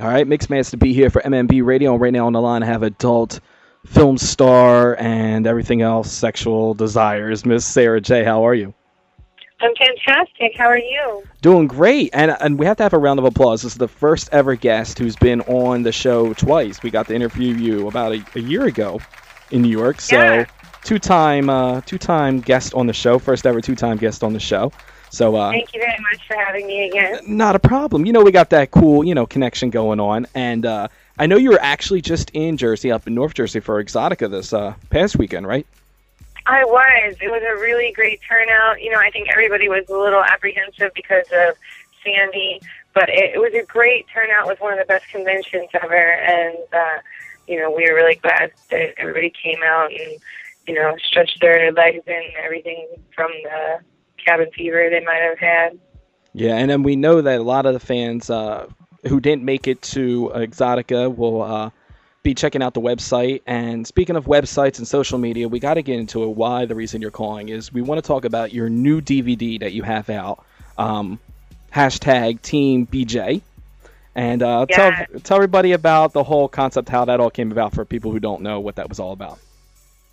All right, Mixed Mans to be here for MMB Radio. Right now on the line, I have adult film star and everything else, sexual desires. Miss Sarah J, how are you? I'm fantastic. How are you? Doing great. And and we have to have a round of applause. This is the first ever guest who's been on the show twice. We got to interview you about a, a year ago in New York. So Yeah. two time uh, two time guest on the show, first ever two time guest on the show. So uh, Thank you very much for having me again. not a problem. You know, we got that cool, you know, connection going on. And uh, I know you were actually just in Jersey, up in North Jersey for Exotica this uh, past weekend, right? I was. It was a really great turnout. You know, I think everybody was a little apprehensive because of Sandy, but it, it was a great turnout. It was one of the best conventions ever, and uh, you know, we were really glad that everybody came out and you know stretched their legs and everything from the cabin fever they might have had. Yeah, and then we know that a lot of the fans uh, who didn't make it to Exotica will uh, be checking out the website. And speaking of websites and social media, we got to get into it. Why the reason you're calling is we want to talk about your new DVD that you have out. Um, hashtag Team BJ. And uh, Yeah. tell tell everybody about the whole concept, how that all came about for people who don't know what that was all about.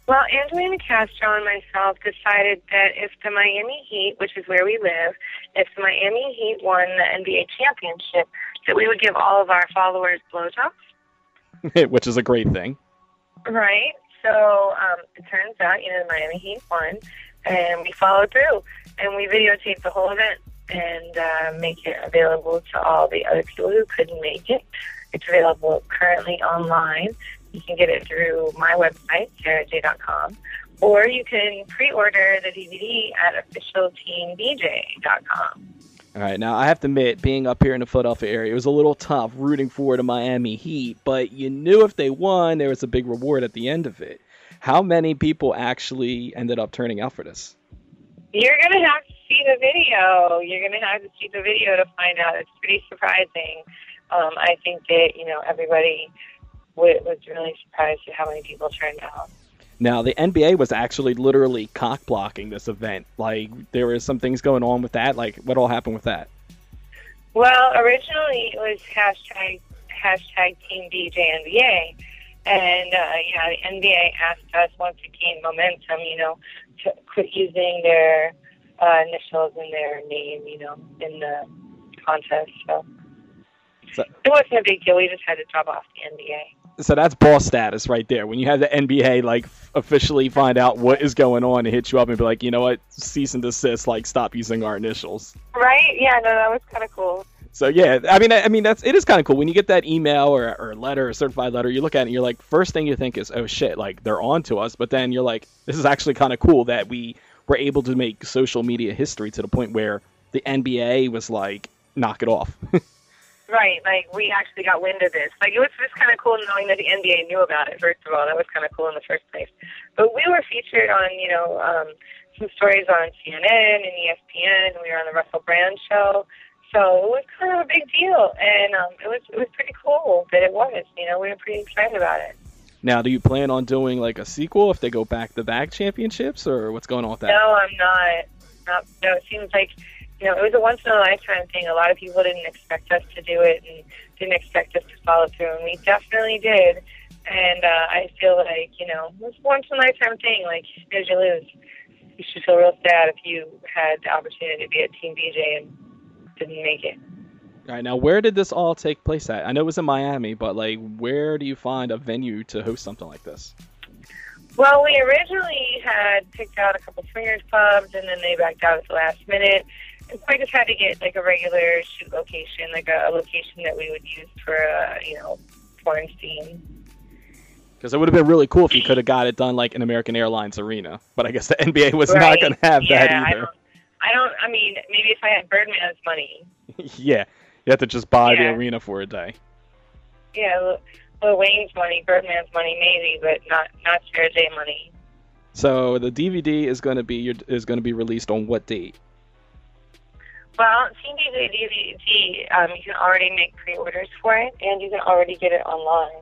Well, Angelina Castro and myself decided that if the Miami Heat, which is where we live, if the Miami Heat won the NBA championship, that we would give all of our followers blowjobs. which is a great thing. Right. So um, it turns out, you know, the Miami Heat won, and we followed through, and we videotaped the whole event and uh, make it available to all the other people who couldn't make it. It's available currently online. You can get it through my website, sarahj.com, or you can pre-order the DVD at officialteambj.com. All right, now I have to admit, being up here in the Philadelphia area, it was a little tough rooting for the Miami Heat, but you knew if they won, there was a big reward at the end of it. How many people actually ended up turning out for this? You're gonna have to see the video. You're gonna have to see the video to find out. It's pretty surprising. Um, I think that you know everybody was really surprised at how many people turned out. Now, the NBA was actually literally cock blocking this event. Like, there were some things going on with that. Like, what all happened with that? Well, originally it was hashtag hashtag Team BJ NBA, and uh, yeah, the NBA asked us once it gained momentum, you know, to quit using their uh, initials and their name, you know, in the contest. So. So- it wasn't a big deal. We just had to drop off the NBA. So that's boss status right there. When you have the NBA like officially find out what is going on and hit you up and be like, you know what, cease and desist, like stop using our initials. Right? Yeah, no, that was kind of cool. So yeah, I mean, I, I mean that's it is kind of cool when you get that email or or letter, or certified letter. You look at it, and you're like, first thing you think is, oh shit, like they're on to us. But then you're like, this is actually kind of cool that we were able to make social media history to the point where the NBA was like, knock it off. Right, like we actually got wind of this. Like it was just kind of cool knowing that the NBA knew about it. First of all, that was kind of cool in the first place. But we were featured on, you know, um, some stories on CNN and ESPN. We were on the Russell Brand show, so it was kind of a big deal, and um, it was it was pretty cool that it was. You know, we were pretty excited about it. now, do you plan on doing like a sequel if they go back to back championships, or what's going on with that? No, I'm not. Not. No, it seems like you know it was a once in a lifetime thing. A lot of people didn't expect us to do it and didn't expect us to follow through, and we definitely did. And uh, I feel like you know it was a once in a lifetime thing. Like as you lose, you should feel real sad if you had the opportunity to be at Team BJ and didn't make it. All right, now where did this all take place at? I know it was in Miami, but like, where do you find a venue to host something like this? Well, we originally had picked out a couple swingers pubs, and then they backed out at the last minute. I just had to get like a regular shoot location, like a, a location that we would use for, uh, you know, porn scene. Because it would have been really cool if you could have got it done like an American Airlines arena. But I guess the NBA was not going to have yeah, that I either. don't, I don't. I mean, maybe if I had Birdman's money. yeah, you have to just buy the arena for a day. Yeah, Lil- Lil Wayne's money, Birdman's money, maybe, but not not Sarah J money. So the DVD is going to be is going to be released on what date? Well, Team BJ DVD, um, you can already make pre-orders for it, and you can already get it online.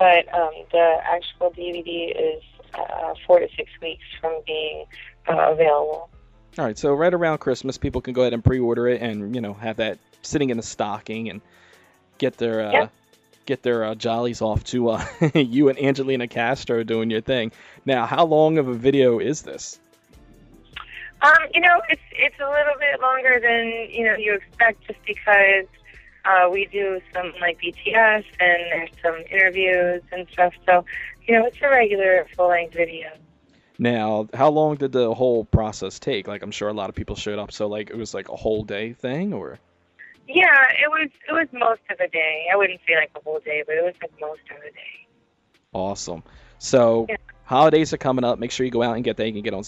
But um, the actual DVD is uh, four to six weeks from being uh, available. All right, so right around Christmas, people can go ahead and pre-order it, and you know have that sitting in the stocking. And get their uh, Yeah. get their uh, jollies off to uh, you and Angelina Castro doing your thing. Now, how long of a video is this? Um, you know, it's it's a little bit longer than you know you expect, just because uh, we do some like BTS and there's some interviews and stuff. So, you know, it's a regular full length video. Now, how long did the whole process take? Like, I'm sure a lot of people showed up, so like it was like a whole day thing, or Yeah, it was it was most of a day. I wouldn't say like a whole day, but it was like most of a day. awesome. So, Yeah. holidays are coming up. Make sure you go out and get that. You can get on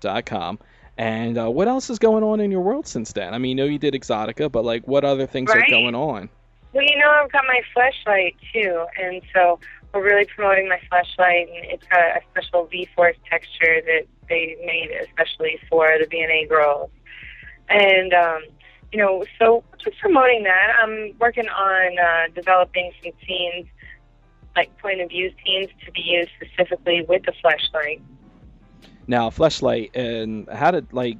sarahj.com. And uh, what else is going on in your world since then? I mean, you know you did Exotica, but like, what other things are going on? Well, you know, I've got my Fleshlight too, and so we're really promoting my Fleshlight, and it's got a special V-Force texture that they made especially for the BNA girls. And um, you know, so just promoting that. I'm working on uh, developing some scenes, like point of view scenes, to be used specifically with the Fleshlight. Now, Fleshlight, and how did like,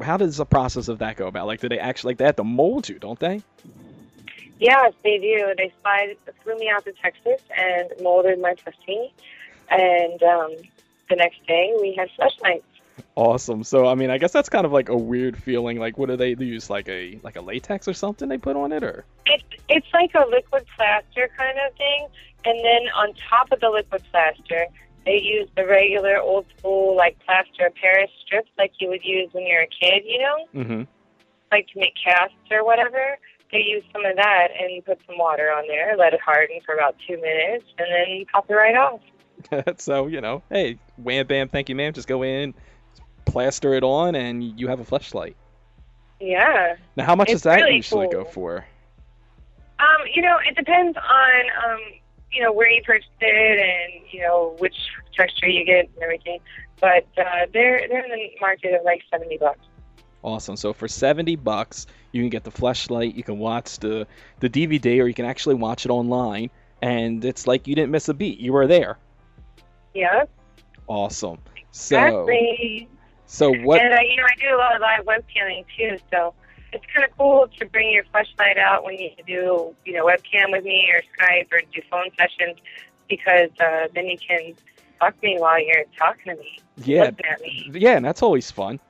how does the process of that go about? Like, do they actually like they have to mold you, don't they? Yes, they do. They fly, flew me out to Texas and molded my pussy, and um, the next day we had Fleshlights. Awesome. So, I mean, I guess that's kind of like a weird feeling. Like, what do they use? Like a like a latex or something they put on it, or? It, it's like a liquid plaster kind of thing, and then on top of the liquid plaster, they use the regular old school like plaster Paris strips like you would use when you're a kid, you know, Mm-hmm. like to make casts or whatever. They use some of that and put some water on there, let it harden for about two minutes, and then you pop it right off. so you know, hey, wham bam, thank you, ma'am. Just go in, plaster it on, and you have a fleshlight. Yeah. Now, how much It's does that really usually go for? Um, you know, it depends on um, you know, where you purchased it and, you know, which texture you get and everything. But uh they're they're in the market of like seventy bucks. Awesome. So for seventy bucks, you can get the Fleshlight, You can watch the the DVD, or you can actually watch it online, and it's like you didn't miss a beat. You were there. Yeah. Awesome. So Exactly. so what? And uh, you know, I do a lot of live webcamming too, so it's kind of cool to bring your Fleshlight out when you do, you know, webcam with me or Skype or do phone sessions, because uh, then you can talk to me while you're talking to me, Yeah, me. yeah, and that's always fun.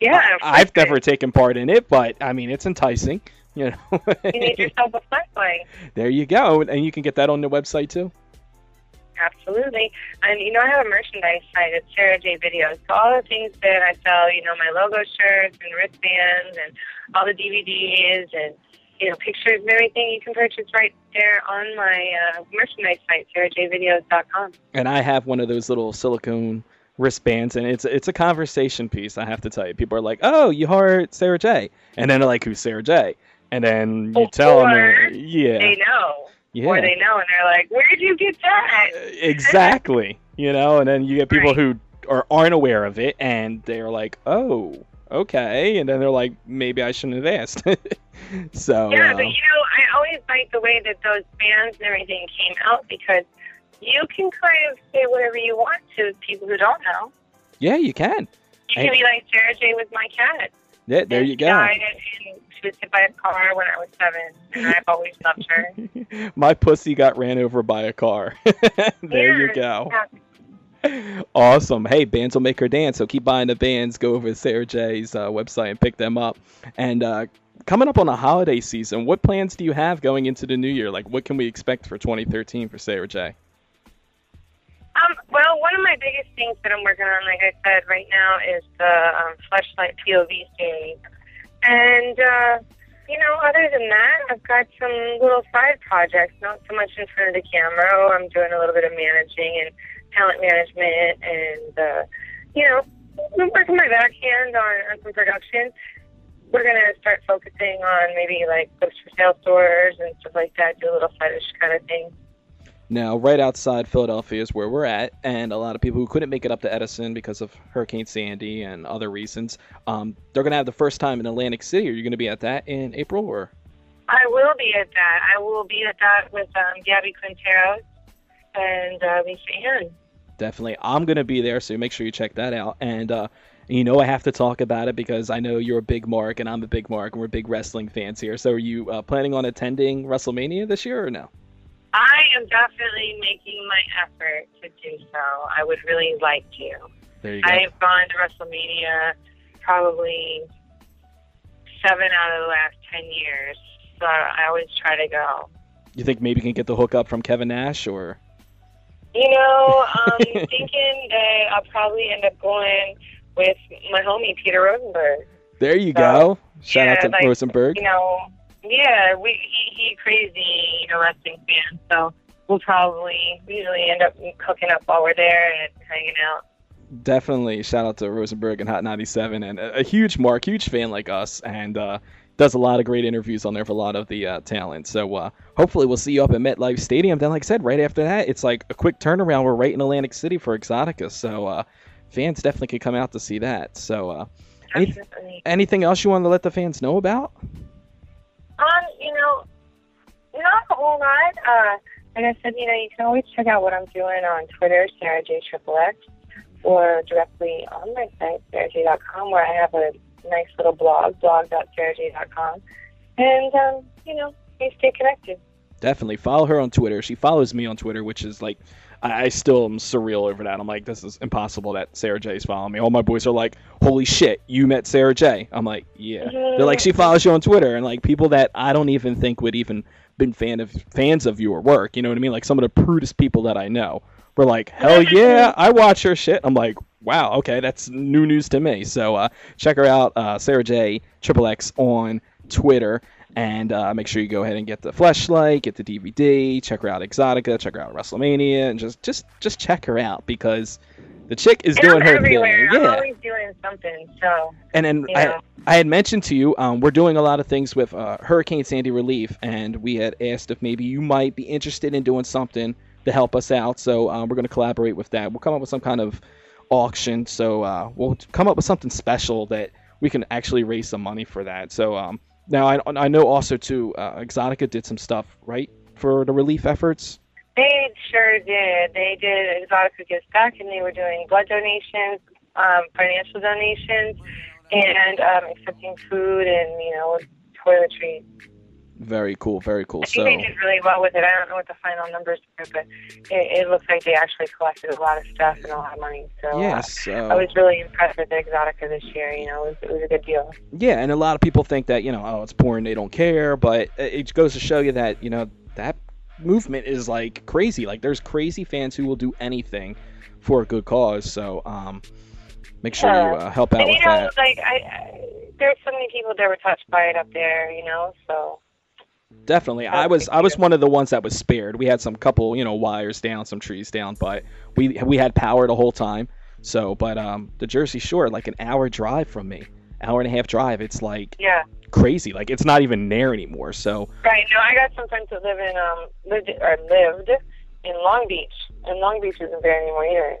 Yeah, I, I've never taken part in it, but I mean, it's enticing. You know. You need yourself a Fleshlight. there you go, and you can get that on the website too. Absolutely. And, you know, I have a merchandise site at Sarah J Videos. So all the things that I sell, you know, my logo shirts and wristbands and all the DVDs and, you know, pictures and everything you can purchase right there on my uh, merchandise site, sarahjvideos.com. and I have one of those little silicone wristbands, and it's it's a conversation piece. I have to tell you, people are like, "Oh, you heard Sarah J," and then they're like, "Who's Sarah J?" And then you tell them, "Yeah, They know. Yeah, Or they know and they're like, where'd you get that? exactly." You know, and then you get people Right. who are aren't aware of it, and they're like, "Oh, okay," and then they're like, "Maybe I shouldn't have asked." so Yeah, uh, but you know, I always like the way that those bands and everything came out because you can kind of say whatever you want to people who don't know. yeah, you can. You can be like Sarah J with my cat. Yeah, there you go. died and she was hit by a car when I was seven, and I've always loved her. My pussy got ran over by a car. there you go. yeah. Awesome. Hey, bands will make her dance. So keep buying the bands. Go over to Sarah J's uh, website and pick them up. And uh, coming up on the holiday season, what plans do you have going into the new year? Like, what can we expect for 2013 for Sarah J? Um, well, one of my biggest things that I'm working on, like I said, right now is the um, Fleshlight POV series. And, uh, you know, other than that, I've got some little side projects, not so much in front of the camera. Oh, I'm doing a little bit of managing and talent management and, uh, you know, I'm working my backhand on, on some production. We're going to start focusing on maybe like books for sale stores and stuff like that, do a little fetish kind of thing. Now, right outside Philadelphia is where we're at, and a lot of people who couldn't make it up to Edison because of Hurricane Sandy and other reasons, um, they're going to have the first time in Atlantic City. Are you going to be at that in April or? I will be at that. I will be at that with um, Gabby Quintero and uh, Lisa Ann. Definitely. I'm going to be there, so make sure you check that out. And uh, you know I have to talk about it because I know you're a big Mark and I'm a big Mark and we're big wrestling fans here. So are you uh, planning on attending WrestleMania this year or no? I am definitely making my effort to do so. I would really like to. There you go. I've gone to WrestleMania probably seven out of the last ten years, so I always try to go. You think maybe you can get the hookup from Kevin Nash or? You know, I'm um, thinking that I'll probably end up going with my homie Peter Rosenberg. There you So, go. Shout yeah, out to like, Rosenberg. You know, yeah, we he, he crazy, you know, wrestling fan. So we'll probably usually end up hooking up while we're there and hanging out. Definitely shout out to Rosenberg and Hot 97 and a, a huge Mark, huge fan like us, and uh, does a lot of great interviews on there for a lot of the uh, talent. So uh, hopefully we'll see you up at MetLife Stadium. Then, like I said, right after that, it's like a quick turnaround. We're right in Atlantic City for Exotica, so uh, fans definitely could come out to see that. So uh, Any- anything else you want to let the fans know about? Um, you know, not a whole lot. Uh, like I said, you know, you can always check out what I'm doing on Twitter, Sarah J Triple X, or directly on my site, sarahj.com, where I have a nice little blog, blog.sarahj.com. And, um, you know, you stay connected. Definitely follow her on Twitter. She follows me on Twitter, which is like, I, I still am surreal over that. I'm like, this is impossible that Sarah J is following me. All my boys are like, holy shit, you met Sarah J. I'm like, yeah. They're like, she follows you on Twitter, and like people that I don't even think would even been fan of fans of your work. You know what I mean? Like some of the prudest people that I know were like, hell yeah, I watch her shit. I'm like, wow, okay, that's new news to me. So uh, check her out, uh, Sarah J Triple X on Twitter. And uh, make sure you go ahead and get the Fleshlight, get the DVD, check her out Exotica, check her out WrestleMania, and just just just check her out because the chick is And doing I'm her everywhere. thing. I'm Yeah, always doing something. So, and you I. I had mentioned to you, um, we're doing a lot of things with uh, Hurricane Sandy relief, and we had asked if maybe you might be interested in doing something to help us out. So um, we're going to collaborate with that. We'll come up with some kind of auction. So uh, we'll come up with something special that we can actually raise some money for that. So um, now I, I know also too, uh, Exotica did some stuff right for the relief efforts. They sure did. They did Exotica Gives Back, and they were doing blood donations, um, financial donations, and um, accepting food and, you know, toiletries. Very cool, very cool. I think So they did really well with it. I don't know what the final numbers are, but it, it looks like they actually collected a lot of stuff and a lot of money. So uh, yes, I uh, was really impressed with the Exotica this year. You know, it was, it was a good deal. Yeah, and a lot of people think that you know, oh, it's porn, they don't care, but it goes to show you that you know that movement is like crazy. Like there's crazy fans who will do anything for a good cause. So um, make sure you uh, help out And with you know, that. like I, I, there's so many people that were touched by it up there. You know, so Definitely, I was I was one of the ones that was spared. We had some couple you know wires down, some trees down, but we we had power the whole time. So, but um, the Jersey Shore, like an hour drive from me, hour and a half drive. It's like yeah. crazy. Like it's not even there anymore. So Right. No, I got some friends that live in um lived or lived in Long Beach, and Long Beach isn't there anymore either.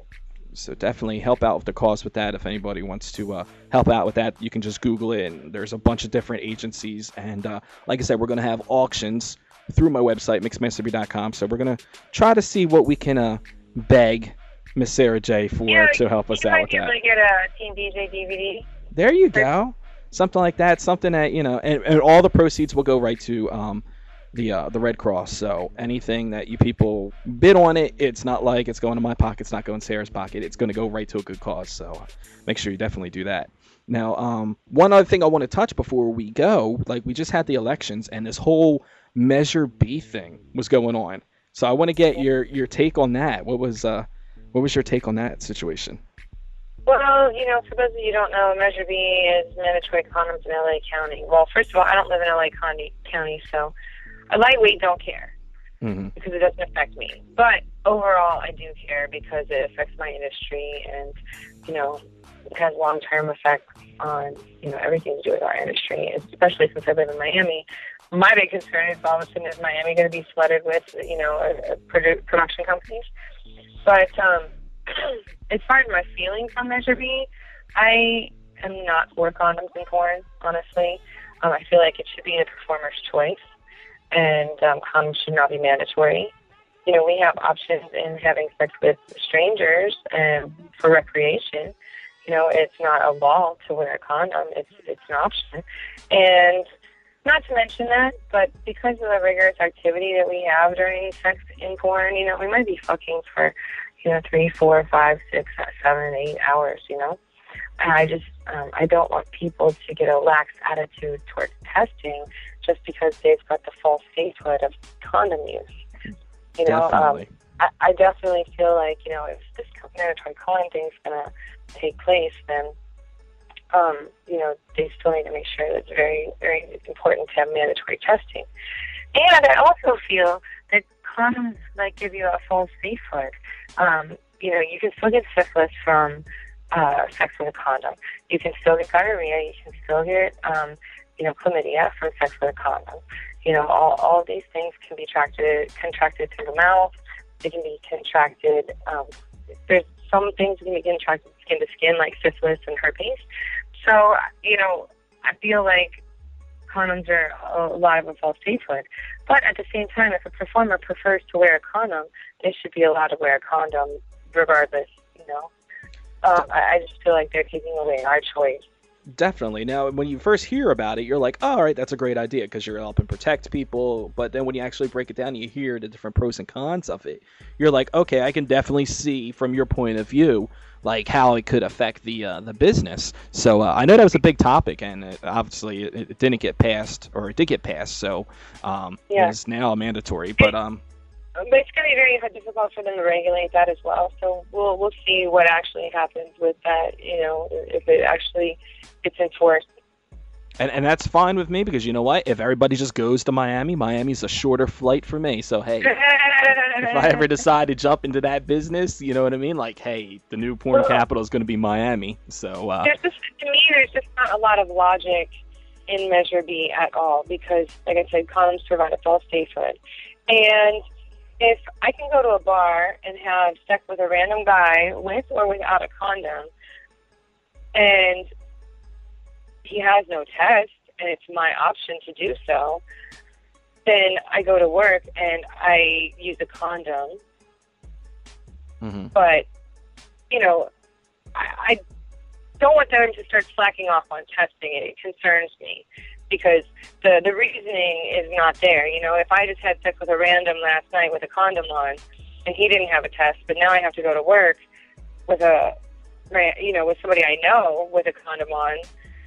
So definitely help out with the cause with that. If anybody wants to uh, help out with that, you can just Google it. And there's a bunch of different agencies. And uh, like I said, we're going to have auctions through my website, mixmasterb.com. So we're going to try to see what we can uh, beg Miss Sarah J for Yeah, to help us out with that. get a Team BJ DVD. There you go. Something like that. Something that you know, and, and all the proceeds will go right to um, the uh, the Red Cross. So anything that you people bid on it, it's not like it's going to my pocket. It's not going to Sarah's pocket. It's going to go right to a good cause. So make sure you definitely do that. Now, um, one other thing I want to touch before we go, like we just had the elections, and this whole Measure B thing was going on. So I want to get your your take on that. What was uh, what was your take on that situation? Well, you know, for those of you who don't know, Measure B is mandatory condoms in LA County. Well, first of all, I don't live in LA County, county so a lightweight don't care hmm because it doesn't affect me. But overall, I do care because it affects my industry and, you know, it has long-term effects on, you know, everything to do with our industry, especially since I live in Miami. My big concern is all of a sudden is Miami going to be flooded with, you know, uh, uh, produ- production companies. But um, as far as my feelings on Measure B, I am not for condoms and porn, honestly. Um, I feel like it should be the performer's choice, and um, condoms should not be mandatory. You know, we have options in having sex with strangers and for recreation. You know, it's not a law to wear a condom. It's it's an option, and not to mention that, but because of the rigorous activity that we have during sex in porn, you know, we might be fucking for, you know, three, four, five, six, seven, eight hours, you know. And I just, um, I don't want people to get a lax attitude towards testing just because they've got the false statehood of condom use. You know, Definitely. Um, I, I definitely feel like, you know, if this mandatory calling thing is going to take place, then um, you know, they still need to make sure that it's very, very important to have mandatory testing. And I also feel that condoms like give you a false safeguard. Um, you know, you can still get syphilis from uh, sex with a condom. You can still get gonorrhea. You can still get, um, you know, chlamydia from sex with a condom. You know, all, all these things can be contracted, contracted through the mouth. They can be contracted. Um, there's some things that can be contracted skin to skin, like syphilis and herpes. So, you know, I feel like condoms are a lot of a false statehood. But at the same time, if a performer prefers to wear a condom, they should be allowed to wear a condom regardless, you know. Um, I, I just feel like they're taking away our choice. Definitely. Now, when you first hear about it, you're like, oh, all right, that's a great idea because you're helping protect people. But then when you actually break it down, you hear the different pros and cons of it. You're like, okay, I can definitely see from your point of view like how it could affect the uh, the business. So uh, I know that was a big topic, and it, obviously it, it, didn't get passed, or it did get passed. So um, yeah. it's now mandatory. But um, but it's going to be very difficult for them to regulate that as well. So we'll we'll see what actually happens with that. You know, if it actually gets enforced. And, and that's fine with me because you know what? If everybody just goes to Miami, Miami's a shorter flight for me. So hey, if I ever decide to jump into that business, you know what I mean? Like, hey, the new porn capital is going to be Miami. So uh, there's just to me, there's just not a lot of logic in Measure B at all because, like I said, condoms provide a false statehood, and if I can go to a bar and have sex with a random guy with or without a condom, and he has no test, and it's my option to do so, then I go to work and I use a condom. Mm-hmm. But, you know, I, I don't want them to start slacking off on testing. It concerns me because the the reasoning is not there. You know, if I just had sex with a random last night with a condom on, and he didn't have a test, but now I have to go to work with a, you know, with somebody I know with a condom on,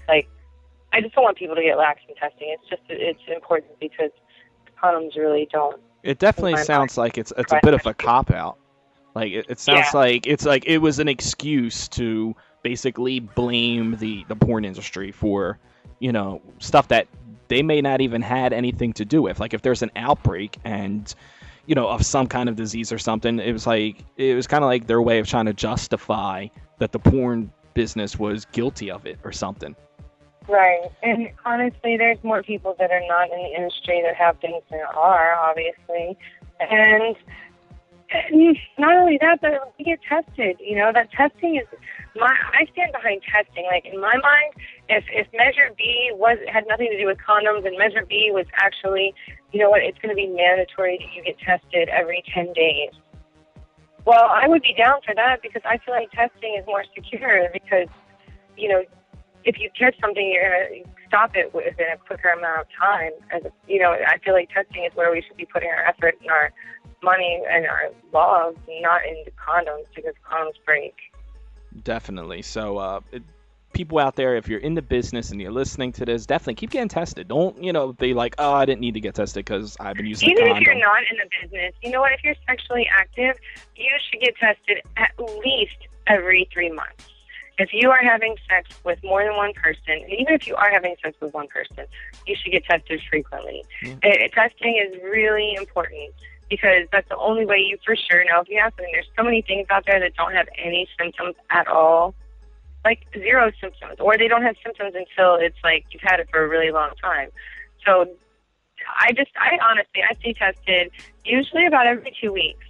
like, I just don't want people to get lax in testing. It's just it's important because condoms really don't. It definitely sounds like it's it's a bit of a cop out. Like it, it sounds Yeah. like it's like it was an excuse to basically blame the the porn industry for you know stuff that they may not even had anything to do with. Like if there's an outbreak and you know of some kind of disease or something, it was like it was kind of like their way of trying to justify that the porn business was guilty of it or something. Right. And honestly, there's more people that are not in the industry that have things than are, obviously. And not only that, but we get tested. You know, that testing is my. I stand behind testing. Like in my mind, if if Measure B was had nothing to do with condoms, and Measure B was actually, you know what, it's going to be mandatory that you get tested every ten days. Well, I would be down for that because I feel like testing is more secure because, you know, if you catch something, you're going to stop it within a quicker amount of time. As you know, I feel like testing is where we should be putting our effort and our money and our laws, not into condoms because condoms break. Definitely. So, uh, it, people out there, if you're in the business and you're listening to this, definitely keep getting tested. Don't, you know, be like, oh, I didn't need to get tested because I've been using Even if you're not in the business, you know what? If you're sexually active, you should get tested at least every three months. If you are having sex with more than one person, and even if you are having sex with one person, you should get tested frequently. Mm. Uh, testing is really important because that's the only way you for sure know if you have something. There's so many things out there that don't have any symptoms at all, like zero symptoms, or they don't have symptoms until it's like you've had it for a really long time. So I just, I honestly, I stay tested usually about every two weeks,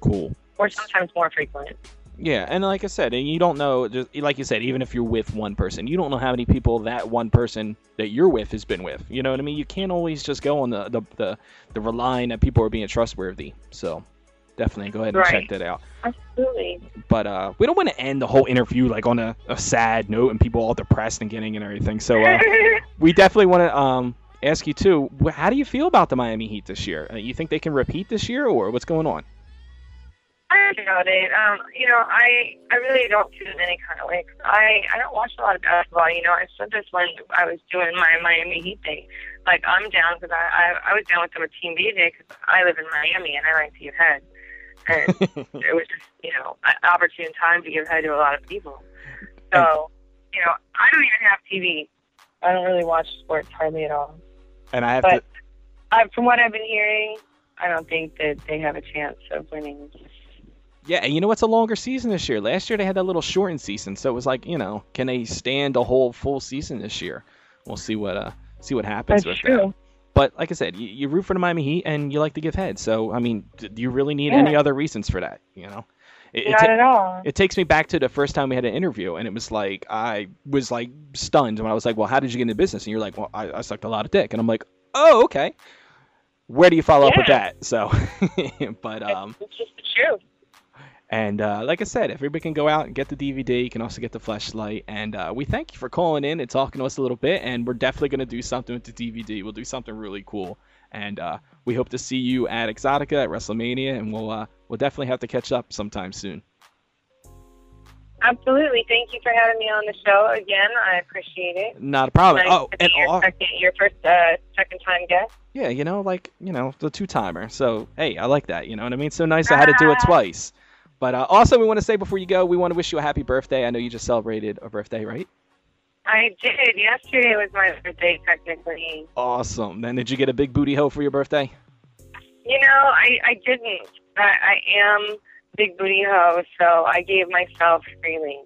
Cool. or sometimes more frequent. Yeah, and like I said, and you don't know, just like you said, even if you're with one person, you don't know how many people that one person that you're with has been with. You know what I mean? You can't always just go on the the the, the relying that people are being trustworthy. So definitely go ahead and Right. check that out. Absolutely. But uh, we don't want to end the whole interview like on a, a sad note and people all depressed and getting and everything. So uh, we definitely want to um, ask you too. How do you feel about the Miami Heat this year? Uh, you think they can repeat this year, or what's going on? I doubt it. Um, you know, I I really don't feel in any kind of way. I I don't watch a lot of basketball. You know, I said this when I was doing my Miami Heat thing. Like I'm down because I, I I was down with them with Team BJ because I live in Miami and I like to give head, and it was just you know an opportune time to give head to a lot of people. So you know, I don't even have TV. I don't really watch sports hardly at all. And I have But to. I, from what I've been hearing, I don't think that they have a chance of winning. Yeah, and you know what's a longer season this year? Last year they had that little shortened season, so it was like, you know, can they stand a whole full season this year? We'll see what uh see what happens That's with that. But like I said, you, you root for the Miami Heat and you like to give head. So I mean, do you really need Yeah. any other reasons for that? You know, it, it, Not ta- at all. it takes me back to the first time we had an interview, and it was like I was like stunned when I was like, "Well, how did you get into business?" And you're like, "Well, I, I sucked a lot of dick," and I'm like, "Oh, okay." Where do you follow up with that? So, but um, It's just the truth. And uh, like I said, everybody can go out and get the DVD, you can also get the Fleshlight. And uh, we thank you for calling in and talking to us a little bit. And we're definitely going to do something with the DVD. We'll do something really cool. And uh, we hope to see you at Exotica at WrestleMania. And we'll uh, we'll definitely have to catch up sometime soon. Absolutely. Thank you for having me on the show again. I appreciate it. Not a problem. Nice oh, and your all, second, your first, uh, second time guest. yeah, you know, like you know, the two timer. So hey, I like that. You know what I mean? So nice I had to do it Ah. twice. But uh, also, we want to say before you go, we want to wish you a happy birthday. I know you just celebrated a birthday, right? I did. Yesterday was my birthday, technically. Awesome. Then did you get a big booty hoe for your birthday? You know, I, I didn't. I, I am big booty hoe, so I gave myself freely.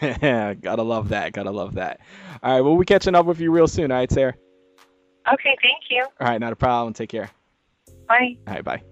yeah, gotta love that. Gotta love that. All right, well, we'll be catching up with you real soon. All right, Sarah. Okay, thank you. All right, not a problem. Take care. Bye. All right, bye.